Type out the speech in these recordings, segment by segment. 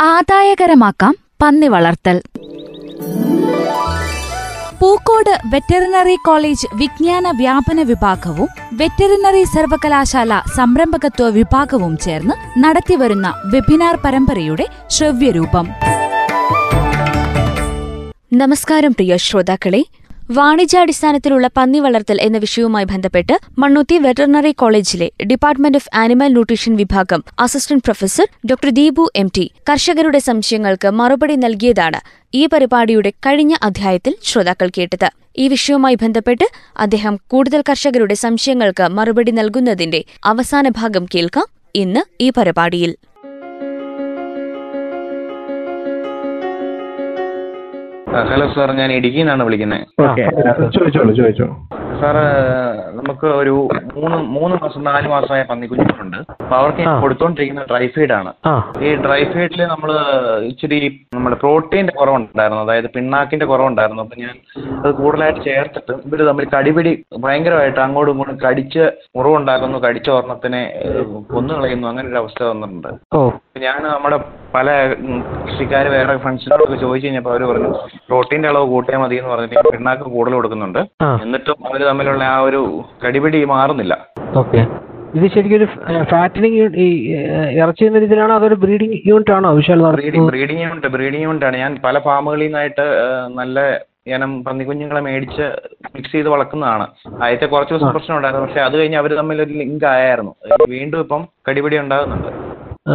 ആദായകരമാക്കാം പന്നി വളർത്തൽ. Pookode veterinary college വിജ്ഞാന വ്യാപന വിഭാഗവും വെറ്ററിനറി സർവകലാശാല സംരംഭകത്വ വിഭാഗവും ചേർന്ന് നടത്തിവരുന്ന വെബിനാർ പരമ്പരയുടെ ശ്രവ്യരൂപം. നമസ്കാരം പ്രിയ ശ്രോതാക്കളെ. വാണിജ്യാടിസ്ഥാനത്തിലുള്ള പന്നി വളർത്തൽ എന്ന വിഷയവുമായി ബന്ധപ്പെട്ട് മണ്ണുത്തി വെറ്ററിനറി കോളേജിലെ ഡിപ്പാർട്ട്മെന്റ് ഓഫ് ആനിമൽ ന്യൂട്രീഷൻ വിഭാഗം assistant professor doctor Deepu M T കർഷകരുടെ സംശയങ്ങൾക്ക് മറുപടി നൽകിയതാണ് ഈ പരിപാടിയുടെ കഴിഞ്ഞ അധ്യായത്തിൽ ശ്രോതാക്കൾ കേട്ടത്. ഈ വിഷയവുമായി ബന്ധപ്പെട്ട് അദ്ദേഹം കൂടുതൽ കർഷകരുടെ സംശയങ്ങൾക്ക് മറുപടി നൽകുന്നതിന്റെ അവസാന ഭാഗം കേൾക്കാം ഇന്ന് ഈ പരിപാടിയിൽ. ഹലോ സാർ ഞാൻ ഇടുക്കിയിൽ നിന്നാണ് വിളിക്കുന്നത് ചോദിച്ചോളൂ ചോദിച്ചോളൂ ചോദിച്ചോ സാർ നമുക്ക് ഒരു മൂന്ന് മൂന്ന് മാസം നാല് മാസമായ പന്നിക്കുഞ്ഞുങ്ങളുണ്ട് അപ്പൊ അവർക്ക് ഞാൻ. കൊടുത്തോണ്ടിരിക്കുന്ന ഡ്രൈ ഫീഡ് ആണ്. ഈ ഡ്രൈ ഫീഡിൽ നമ്മൾ ഇച്ചിരി നമ്മുടെ പ്രോട്ടീന്റെ കുറവുണ്ടായിരുന്നു. അതായത് പിണ്ണാക്കിന്റെ കുറവുണ്ടായിരുന്നു. അപ്പൊ ഞാൻ അത് കൂടുതലായിട്ട് ചേർത്തിട്ട് ഇവർ തമ്മിൽ കടിപിടി ഭയങ്കരമായിട്ട് അങ്ങോട്ടും ഇങ്ങോട്ടും കടിച്ച് മുറിവുണ്ടാക്കുന്നു കടിച്ച ഒരെണ്ണത്തിനെ ഏഹ്, കൊന്നു കളയുന്നു. അങ്ങനെ ഒരു അവസ്ഥ വന്നിട്ടുണ്ട്. ഞാൻ നമ്മുടെ പല കൃഷിക്കാർ വേറെ ഫ്രണ്ട്സിനോടൊക്കെ ചോദിച്ചു കഴിഞ്ഞപ്പോൾ അവർ പറഞ്ഞു പ്രോട്ടീന്റെ അളവ് കൂട്ടിയാൽ മതി എന്ന് പറഞ്ഞിട്ട് പിണ്ണാക്ക് കൂടുതൽ കൊടുക്കുന്നുണ്ട്. എന്നിട്ടും അവർ തമ്മിലുള്ള ആ ഒരു കടിപിടി മാറുന്നില്ല. ഓക്കെ ഇത് ശരിക്കും ഒരു ഫാറ്റനിങ് ഈ ഇറച്ചി എന്ന രീതിയിലാണോ അതൊരു ബ്രീഡിംഗ് യൂണിറ്റ് ആണോ Vishal breeding breeding unit breeding unit ആണ്. ഞാൻ പല ഫാമുകളിൽ നിന്നായിട്ട് നല്ല ഇനം പന്നിക്കുഞ്ഞുങ്ങളെ മേടിച്ച് മിക്സ് ചെയ്ത് വളർത്തുന്നതാണ്. ആദ്യത്തെ കുറച്ച് ദിവസം പ്രശ്നം ഉണ്ടായിരുന്നു പക്ഷെ അത് കഴിഞ്ഞ് അവർ തമ്മിൽ ഒരു ലിങ്ക് ആയായിരുന്നു. വീണ്ടും ഇപ്പം കടിപിടി ഉണ്ടാകുന്നുണ്ട്. ആ,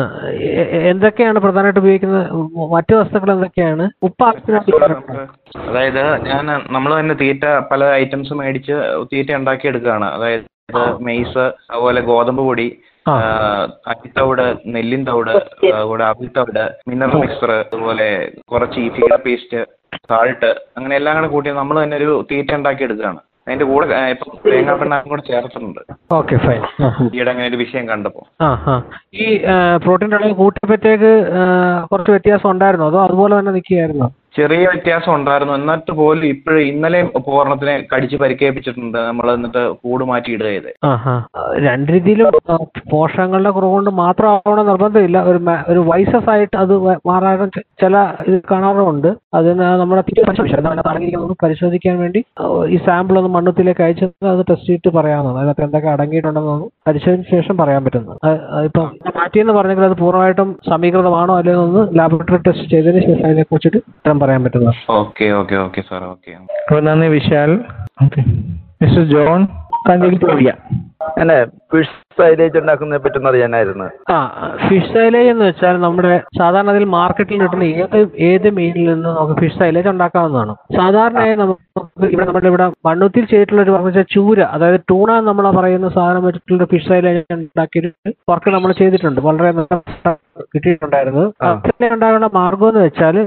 എന്തൊക്കെയാണ് പ്രധാനമായിട്ട് ഉപയോഗിക്കുന്നത്? മറ്റു വസ്തുക്കൾ എന്തൊക്കെയാണ്? ഉപ്പ് അതായത് ഞാൻ നമ്മൾ തന്നെ തീറ്റ പല ഐറ്റംസ് മേടിച്ച് തീറ്റ ഉണ്ടാക്കി എടുക്കുകയാണ്. അതായത് മെയ്സ് അതുപോലെ ഗോതമ്പ് പൊടി. അരിത്തവിട് നെല്ലിൻ തവിട് അതുപോലെ അവിത്തവിട് മിനറൽ മിക്സർ അതുപോലെ കുറച്ച് ഈ ഫീഡ പേസ്റ്റ് സാൾട്ട് അങ്ങനെ എല്ലാം കൂടെ കൂട്ടി നമ്മൾ തന്നെ ഒരു തീറ്റ ഉണ്ടാക്കി എടുക്കുകയാണ്. അതിന്റെ കൂടെ ഇപ്പൊ തേങ്ങാ പിണ്ണാക്കും കൂടെ ചേർത്തിട്ടുണ്ട്. Okay fine. ഈയിടെ അങ്ങനെ ഒരു വിഷയം കണ്ടപ്പോൾ ആ ആ. ഈ പ്രോട്ടീൻ അളവ് കൂട്ടിയപ്പോഴത്തേക്ക് കുറച്ച് വ്യത്യാസം ഉണ്ടായിരുന്നോ? അതോ അതുപോലെ തന്നെ നിൽക്കുകയായിരുന്നോ? ചെറിയ വ്യത്യാസം ഉണ്ടായിരുന്നു. എന്നിട്ട് പോലും ഇപ്പോഴും ഇന്നലെയും പൂർണത്തിനെ കടിച്ച് പരിക്കേൽപ്പിച്ചിട്ടുണ്ട്. നമ്മൾ എന്നിട്ട് കൂട് മാറ്റി ഇടുക ചെയ്തത് രണ്ട് രീതിയിലും പോഷകങ്ങളുടെ കുറവ് കൊണ്ട് മാത്രം നിർബന്ധമില്ല. ഒരു ഒരു വൈസസ് ആയിട്ട് അത് മാറാനും ചില ഇത് കാണാറുമുണ്ട്. അതിന് നമ്മുടെ പരിശോധിക്കാൻ വേണ്ടി ഈ സാമ്പിൾ ഒന്ന് മണ്ണത്തിലേക്ക് അയച്ചത് അത് ടെസ്റ്റ് ചെയ്തിട്ട് പറയാവുന്നതാണ്. അതിനകത്ത് എന്തൊക്കെ അടങ്ങിയിട്ടുണ്ടെന്ന് പരിശോധിച്ച ശേഷം പറയാൻ പറ്റുന്നത് അത് അതിപ്പം മാറ്റിയെന്ന് പറഞ്ഞെങ്കിൽ അത് പൂർണമായിട്ടും സമീകൃതമാണോ അല്ലെന്നൊന്ന് ലാബോറട്ടറി ടെസ്റ്റ് ചെയ്തതിന് ശേഷം അതിനെ കുറിച്ചിട്ട് പറയാൻ പറ്റുന്നത്. Okay okay okay sir okay അപ്പോൾ നന്ദി വിശാൽ. ഓക്കെ. Mister John. താങ്കൾക്ക് ചോദിക്കാം അല്ല ഫിഷ് സൈലേജ് ഉണ്ടാക്കുന്നതിനെ പറ്റി ഒന്ന് അറിയാനായിരുന്നു. ആ ഫിഷ് സൈലേജ് എന്ന് വെച്ചാൽ നമ്മുടെ സാധാരണ അതിൽ മാർക്കറ്റിൽ കിട്ടുന്ന ഏത് ഏത് മീനിൽ നിന്ന് നമുക്ക് ഫിഷ് സൈലേജ് ഉണ്ടാക്കാവുന്നതാണ്. സാധാരണയായി നമുക്ക് ഇവിടെ നമ്മുടെ ഇവിടെ മണ്ണുത്തിൽ ചെയ്തിട്ടുള്ള ഒരു വർക്ക് വെച്ചാൽ ചൂര അതായത് ടൂണ എന്ന് നമ്മൾ പറയുന്ന സാധനം വെച്ചിട്ടുള്ള ഫിഷ് സൈലേജ് ഉണ്ടാക്കിയിട്ട് വർക്ക് നമ്മൾ ചെയ്തിട്ടുണ്ട്. വളരെ നല്ല കിട്ടിയിട്ടുണ്ടായിരുന്നു. അതിനെ ഉണ്ടാകുന്ന മാർഗം എന്ന് വെച്ചാൽ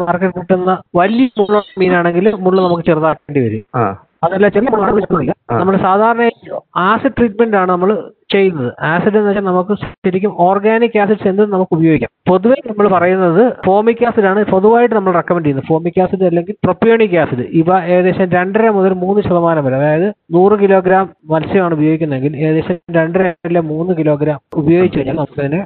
മാർക്കറ്റിൽ കിട്ടുന്ന വലിയ മുള്ള മീനാണെങ്കിൽ മുള്ള നമുക്ക് ചെറുതാക്കേണ്ടി വരും. അതല്ല ചെറിയ മുള്ളാണെങ്കിൽ പ്രശ്നമില്ല നമ്മൾ സാധാരണ ആസിഡ് ട്രീറ്റ്മെന്റ് ആണ് നമ്മൾ ചെയ്യുന്നത്. ആസിഡ് എന്ന് വെച്ചാൽ നമുക്ക് ശരിക്കും ഓർഗാനിക് ആസിഡ്സ് എന്തും നമുക്ക് ഉപയോഗിക്കാം. പൊതുവേ നമ്മൾ പറയുന്നത് ഫോമിക് ആസിഡ് ആണ്. പൊതുവായിട്ട് നമ്മൾ റെക്കമെൻഡ് ചെയ്യുന്നത്. ഫോമിക് ആസിഡ് അല്ലെങ്കിൽ പ്രൊപ്പിയോണിക് ആസിഡ് ഇവ ഏകദേശം രണ്ടര മുതൽ മൂന്ന് ശതമാനം വരെ അതായത് നൂറ് കിലോഗ്രാം മത്സ്യമാണ് ഉപയോഗിക്കുന്നതെങ്കിൽ ഏകദേശം രണ്ടര അല്ല മൂന്ന് കിലോഗ്രാം ഉപയോഗിച്ച് കഴിഞ്ഞാൽ നമുക്ക് അതിനെ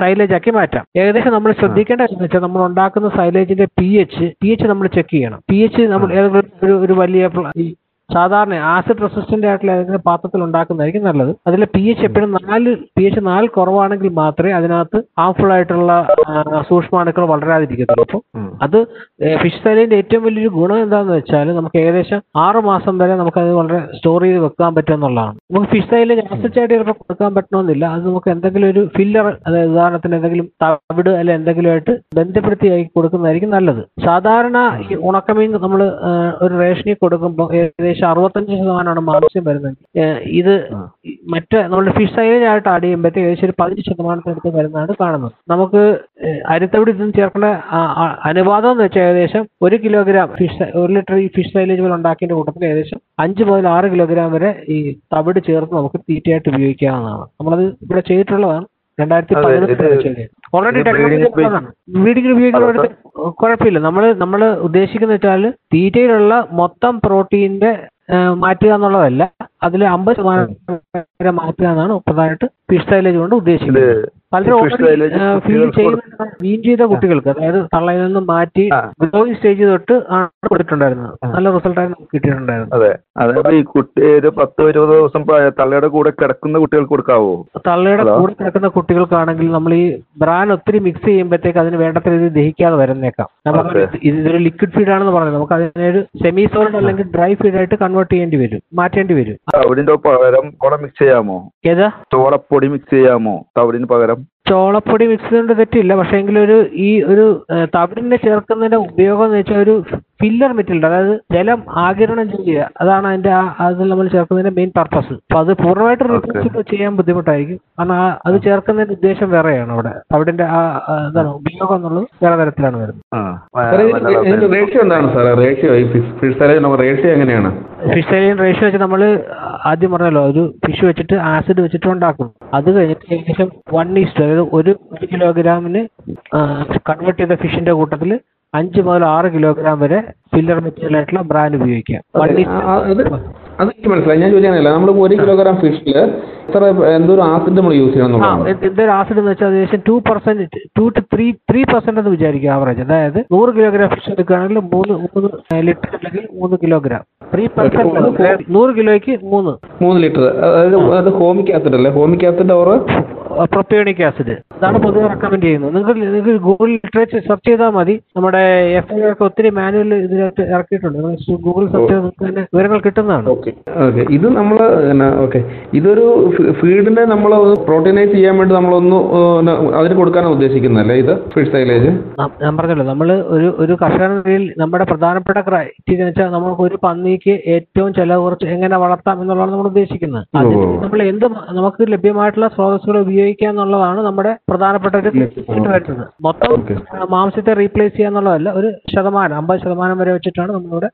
സൈലേജ് ആക്കി മാറ്റാം. ഏകദേശം നമ്മൾ ശ്രദ്ധിക്കേണ്ട എന്ന് വെച്ചാൽ നമ്മൾ ഉണ്ടാക്കുന്ന സൈലേജിന്റെ പി എച്ച് പി എച്ച് നമ്മൾ ചെക്ക് ചെയ്യണം. പി എച്ച് നമ്മൾ ഏതെങ്കിലും ഒരു വലിയ സാധാരണ ആസിഡ് റെസിസ്റ്റന്റ് ആയിട്ടുള്ള ഏതെങ്കിലും പാത്രത്തിൽ ഉണ്ടാക്കുന്നതായിരിക്കും നല്ലത്. അതിൽ പി എച്ച് എപ്പോഴും നാല് പി എച്ച് നാല് കുറവാണെങ്കിൽ മാത്രമേ അതിനകത്ത് ഹാംഫുൾ ആയിട്ടുള്ള സൂക്ഷ്മാണുക്കൾ വളരാതിരിക്കത്തുള്ളൂ. അപ്പോൾ. അത് ഫിഷ് സൈലിന്റെ ഏറ്റവും വലിയൊരു ഗുണം എന്താണെന്ന് വെച്ചാൽ നമുക്ക് ഏകദേശം ആറ് മാസം വരെ നമുക്ക് അത് വളരെ സ്റ്റോർ ചെയ്ത് വെക്കാൻ പറ്റും എന്നുള്ളതാണ്. നമുക്ക് ഫിഷ് തൈൽ ആസിഡായിട്ട് ചിലപ്പോൾ കൊടുക്കാൻ പറ്റണമെന്നില്ല. അത് നമുക്ക് എന്തെങ്കിലും ഒരു ഫില്ലർ അതായത് ഉദാഹരണത്തിന് എന്തെങ്കിലും തവിട് അല്ലെ എന്തെങ്കിലുമായിട്ട് ബന്ധപ്പെടുത്തി ആയി കൊടുക്കുന്നതായിരിക്കും നല്ലത്. സാധാരണ ഈ ഉണക്കമീൻ നമ്മൾ ഒരു റേഷനിൽ കൊടുക്കുമ്പോൾ ഏകദേശം അറുപത്തഞ്ച് ശതമാനമാണ് മാംസ്യം വരുന്നത്. ഇത് മറ്റ് നമ്മുടെ ഫിഷ് സൈലേജ് ആയിട്ട് ആഡ് ചെയ്യുമ്പോഴത്തേക്ക് ഏകദേശം ഒരു പതിനഞ്ച് ശതമാനത്തിനടുത്ത് വരുന്നതാണ് കാണുന്നത്. നമുക്ക് അരിത്തവിട് ഇതും ചേർക്കേണ്ട അനുപാതം എന്ന് വെച്ചാൽ ഏകദേശം ഒരു കിലോഗ്രാം ഫിഷ് ഒരു ലിറ്റർ ഈ ഫിഷ് സൈലേജ് പോലെ ഉണ്ടാക്കിയതിന്റെ കൂട്ടത്തിൽ ഏകദേശം അഞ്ച് മുതൽ ആറ് കിലോഗ്രാം വരെ ഈ തവിട് ചേർത്ത് നമുക്ക് തീറ്റയായിട്ട് ഉപയോഗിക്കാവുന്നതാണ്. നമ്മളത് ഇവിടെ ചെയ്തിട്ടുള്ളതാണ്. രണ്ടായിരത്തി ഓൾറെഡി ടെക്നോളജി വീടിന് ഉപയോഗിക്കുന്ന കുഴപ്പമില്ല. നമ്മൾ നമ്മൾ ഉദ്ദേശിക്കുന്ന വെച്ചാൽ തീറ്റയിലുള്ള മൊത്തം പ്രോട്ടീന്റെ മാറ്റുക എന്നുള്ളതല്ല. അതിൽ അമ്പത് ശതമാനം വരെ മാറ്റുക എന്നാണ് പ്രധാനമായിട്ട് ഫിഷ് സൈലേജ് കൊണ്ട് ഉദ്ദേശിക്കുന്നത്. പലരും ഫീൽ ചെയ്യുന്ന വീൻ ചെയ്ത കുട്ടികൾക്ക് അതായത് തള്ളയിൽ നിന്ന് മാറ്റി. ഗ്രോയിങ് സ്റ്റേജ് തൊട്ട് ആണ് കൊടുത്തിട്ടുണ്ടായിരുന്നത്. നല്ല റിസൾട്ടായിരുന്നു കിട്ടിയിട്ടുണ്ടായിരുന്നത് അതെ. അതായത് ഈ കുട്ടി ഒരു പത്തോ ഇരുപതോ ദിവസം തള്ളയുടെ കൂടെ കിടക്കുന്ന കുട്ടികൾക്ക് കൊടുക്കാവോ? തള്ളയുടെ കൂടെ കിടക്കുന്ന കുട്ടികൾക്കാണെങ്കിൽ നമ്മൾ ഈ ബ്രാൻ ഒത്തിരി മിക്സ് ചെയ്യുമ്പോഴത്തേക്ക് അതിന് വേണ്ടത്ര രീതിയിൽ ദഹിക്കാതെ വരുന്നേക്കാം. ഇതൊരു ലിക്വിഡ് ഫീഡ് ആണെന്ന് പറഞ്ഞത്. നമുക്ക് അതിനൊരു സെമി സോളിഡ് അല്ലെങ്കിൽ ഡ്രൈ ഫീഡ് ആയിട്ട് കൺവേർട്ട് ചെയ്യേണ്ടി വരും മാറ്റേണ്ടി വരും. തവിടിന്റെ പകരം ചോള മിക്സ് ചെയ്യാമോ? ഏതാ? ചോളപ്പൊടി മിക്സ് ചെയ്യാമോ? തവിടിന് പകരം ചോളപ്പൊടി മിക്സ് കൊണ്ട് തെറ്റില്ല. പക്ഷേ എങ്കിലൊരു ഈ ഒരു തവിടിനെ ചേർക്കുന്നതിന്റെ ഉപയോഗം എന്ന് വെച്ചാൽ ഒരു ഫില്ലർ മെറ്റീരിയൽ അതായത് ജലം ആകിരണം ചെയ്യുക. അതാണ് അതിന്റെ ആ അതിൽ നമ്മൾ ചേർക്കുന്നതിന്റെ മെയിൻ പർപ്പസ് അപ്പൊ അത് പൂർണമായിട്ട് റീപ്ലേസ് ചെയ്യാൻ ബുദ്ധിമുട്ടായിരിക്കും. കാരണം അത് ചേർക്കുന്നതിന്റെ ഉദ്ദേശം വേറെയാണ് അവിടെ. അവിടെ എന്താണ് ഉപയോഗം എന്നുള്ളത് വേറെ തരത്തിലാണ് വരുന്നത്. റേഷ്യോ എന്താണ് സാർ റേഷ്യോ എങ്ങനെയാണ്? ഫിഷ് സൈലിൻ റേഷ്യോ വെച്ച് നമ്മൾ ആദ്യം പറഞ്ഞല്ലോ ഒരു ഫിഷ് വെച്ചിട്ട് ആസിഡ് വെച്ചിട്ട് ഉണ്ടാക്കും. അത് കഴിഞ്ഞിട്ട് ഏകദേശം വൺ ഈസ്റ്റ് അതായത് ഒരു ഒരു കിലോഗ്രാമിന് കൺവേർട്ട് ചെയ്ത ഫിഷിന്റെ കൂട്ടത്തിൽ അഞ്ച് മുതൽ ആറ് കിലോഗ്രാം വരെ ഫില്ലർ മെറ്റീരിയൽ ആയിട്ടുള്ള ബ്രാൻഡ് ഉപയോഗിക്കാം. അത് അതെനിക്ക് മനസ്സിലായി. ഞാൻ ചോദിക്കാനല്ല നമ്മൾ ഒരു കിലോഗ്രാം ഫിഷിൽ എത്ര എന്തൊരു ആസിഡ് നമ്മൾ യൂസ് ചെയ്യണം ആ എന്തൊരു ആസിഡ് എന്ന് വെച്ചാൽ ഏകദേശം two percent two two three three percent എന്ന് വിചാരിക്കുക ആവറേജ് അതായത് നൂറ് കിലോഗ്രാം ഫിഷ് എടുക്കുകയാണെങ്കിൽ മൂന്ന് മൂന്ന് ലിറ്റർ അല്ലെങ്കിൽ മൂന്ന് കിലോഗ്രാം. ത്രീ പെർസെന്റ് നൂറ് കിലോയ്ക്ക് മൂന്ന്. മൂന്ന് ലിറ്റർ. അതായത് അത് ഹോമിക് ആസിഡ് അല്ലേ? Formic acid or propionic acid അതാണ് പൊതുവെ റെക്കമെൻഡ് ചെയ്യുന്നത്. നിങ്ങൾക്ക് നിങ്ങൾക്ക് ഗൂഗിൾ ലിറ്ററേച്ചർ സെർച്ച് ചെയ്താൽ മതി. നമ്മുടെ എഫ് ഐ ഒക്കെ ഒത്തിരി മാനുവൽ ഇതിനകത്ത് ഇറക്കിയിട്ടുണ്ട്. ഗൂഗിൾ സെർച്ച് ചെയ്ത് നിങ്ങൾക്ക് തന്നെ വിവരങ്ങൾ കിട്ടുന്നതാണ്. ഓക്കെ ഓക്കെ ഇത് നമ്മൾ ഓക്കെ ഇതൊരു ഫീഡിനെ നമ്മൾ പ്രോട്ടീനൈസ് ചെയ്യാൻ വേണ്ടി നമ്മളൊന്ന് അതിന് കൊടുക്കാനാണ് ഉദ്ദേശിക്കുന്നതല്ലേ ഇത്? ഫീഡ് സൈലേജ് ഞാൻ പറഞ്ഞല്ലോ. നമ്മൾ ഒരു ഒരു കർഷക നിലയിൽ നമ്മുടെ പ്രധാനപ്പെട്ട ക്രൈറ്റീരിയ എന്ന് വെച്ചാൽ നമുക്ക് ഒരു പന്നിക്ക് ഏറ്റവും ചിലവ് കുറച്ച് എങ്ങനെ വളർത്താം എന്നുള്ളതാണ് നമ്മൾ ഉദ്ദേശിക്കുന്നത്. അതിന് നമ്മൾ എന്ത് നമുക്ക് ലഭ്യമായിട്ടുള്ള സ്രോതസ്സുകൾ ഉപയോഗിക്കുക എന്നുള്ളതാണ് നമ്മുടെ പ്രധാനപ്പെട്ട ഒരു വരുന്നത് മൊത്തം മാംസ്യത്തെ മാംസത്തെ റീപ്ലേസ് ചെയ്യുക എന്നുള്ളതല്ല ഒരു ശതമാനം അമ്പത് ശതമാനം വരെ വെച്ചിട്ടാണ് നമ്മളിവിടെ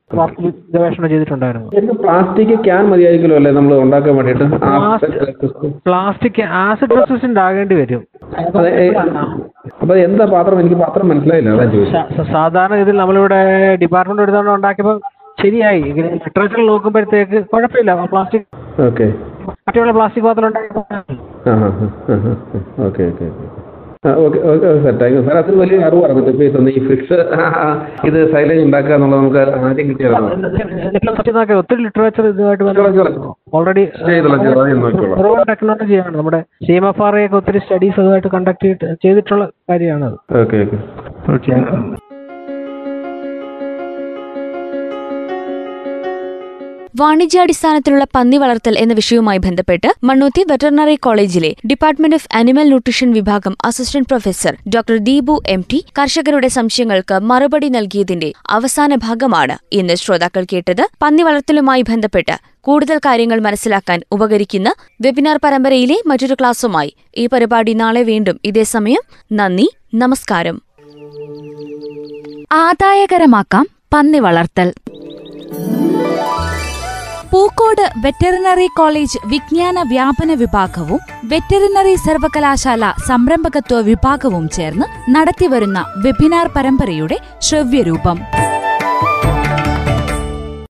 ഗവേഷണം ചെയ്തിട്ടുണ്ടായിരുന്നത്. പ്ലാസ്റ്റിക് ക്യാൻ മതിയായിരിക്കുമല്ലോ അല്ലേ നമ്മൾ ഉണ്ടാക്കാൻ വേണ്ടിയിട്ട്? ആ, പ്ലാസ്റ്റിക് ആസിഡ് റെസിസ്റ്റന്റ് ആകേണ്ടി വരും. അപ്പൊ എന്താ പാത്രം? എനിക്ക് പാത്രം മനസ്സിലായില്ല സാധാരണ ഇതിൽ നമ്മളിവിടെ ഡിപ്പാർട്ട്മെന്റ് എടുത്തോണ്ട് ഉണ്ടാക്കിയപ്പോൾ ശരിയായി. ലിറ്ററേച്ചർ നോക്കുമ്പോഴത്തേക്ക് കുഴപ്പമില്ല. പ്ലാസ്റ്റിക് ഓക്കെ മറ്റുള്ള പ്ലാസ്റ്റിക് പാത്രം ഉണ്ടാക്കിയപ്പോൾ ആ ആ okay okay okay. Okay sir thank you. Sir അതൊരു വലിയ അറിവാണ് ഇപ്പോൾ ഈ ഫിക്സ് ഇത് സൈലേജ് ഉണ്ടാക്കുക എന്നുള്ളത് നമുക്ക് ആദ്യം കിട്ടിയതാണ് ഒത്തിരി ലിറ്ററേച്ചർ ഇതുമായിട്ട് ഓൾറെഡി. ടെക്നോളജിയാണ് നമ്മുടെ സി എം എഫ് ആർ ഒക്കെ ഒത്തിരി സ്റ്റഡീസ് അതുമായിട്ട് കണ്ടക്ട് ചെയ്തിട്ടുള്ള കാര്യമാണ് ഓക്കെ ഓക്കെ. വാണിജ്യാടിസ്ഥാനത്തിലുള്ള പന്നി വളർത്തൽ എന്ന വിഷയവുമായി ബന്ധപ്പെട്ട് മണ്ണൂത്തി വെറ്ററിനറി കോളേജിലെ ഡിപ്പാർട്ട്മെന്റ് ഓഫ് അനിമൽ ന്യൂട്രീഷൻ വിഭാഗം assistant professor doctor Deepu M T കർഷകരുടെ സംശയങ്ങൾക്ക് മറുപടി നൽകിയതിന്റെ അവസാന ഭാഗമാണ് ഇന്ന് ശ്രോതാക്കൾ കേട്ടത് പന്നി വളർത്തലുമായി ബന്ധപ്പെട്ട് കൂടുതൽ കാര്യങ്ങൾ മനസ്സിലാക്കാൻ ഉപകരിക്കുന്ന വെബിനാർ പരമ്പരയിലെ മറ്റൊരു ക്ലാസുമായി ഈ പരിപാടി നാളെ വീണ്ടും ഇതേ സമയം. നന്ദി നമസ്കാരം. ആദായകരമാക്കാം പന്നി വളർത്തൽ. പൂക്കോട് വെറ്ററിനറി കോളേജ് വിജ്ഞാന വ്യാപന വിഭാഗവും വെറ്ററിനറി സർവകലാശാല സംരംഭകത്വ വിഭാഗവും ചേർന്ന് നടത്തിവരുന്ന വെബിനാർ പരമ്പരയുടെ ശ്രവ്യരൂപം.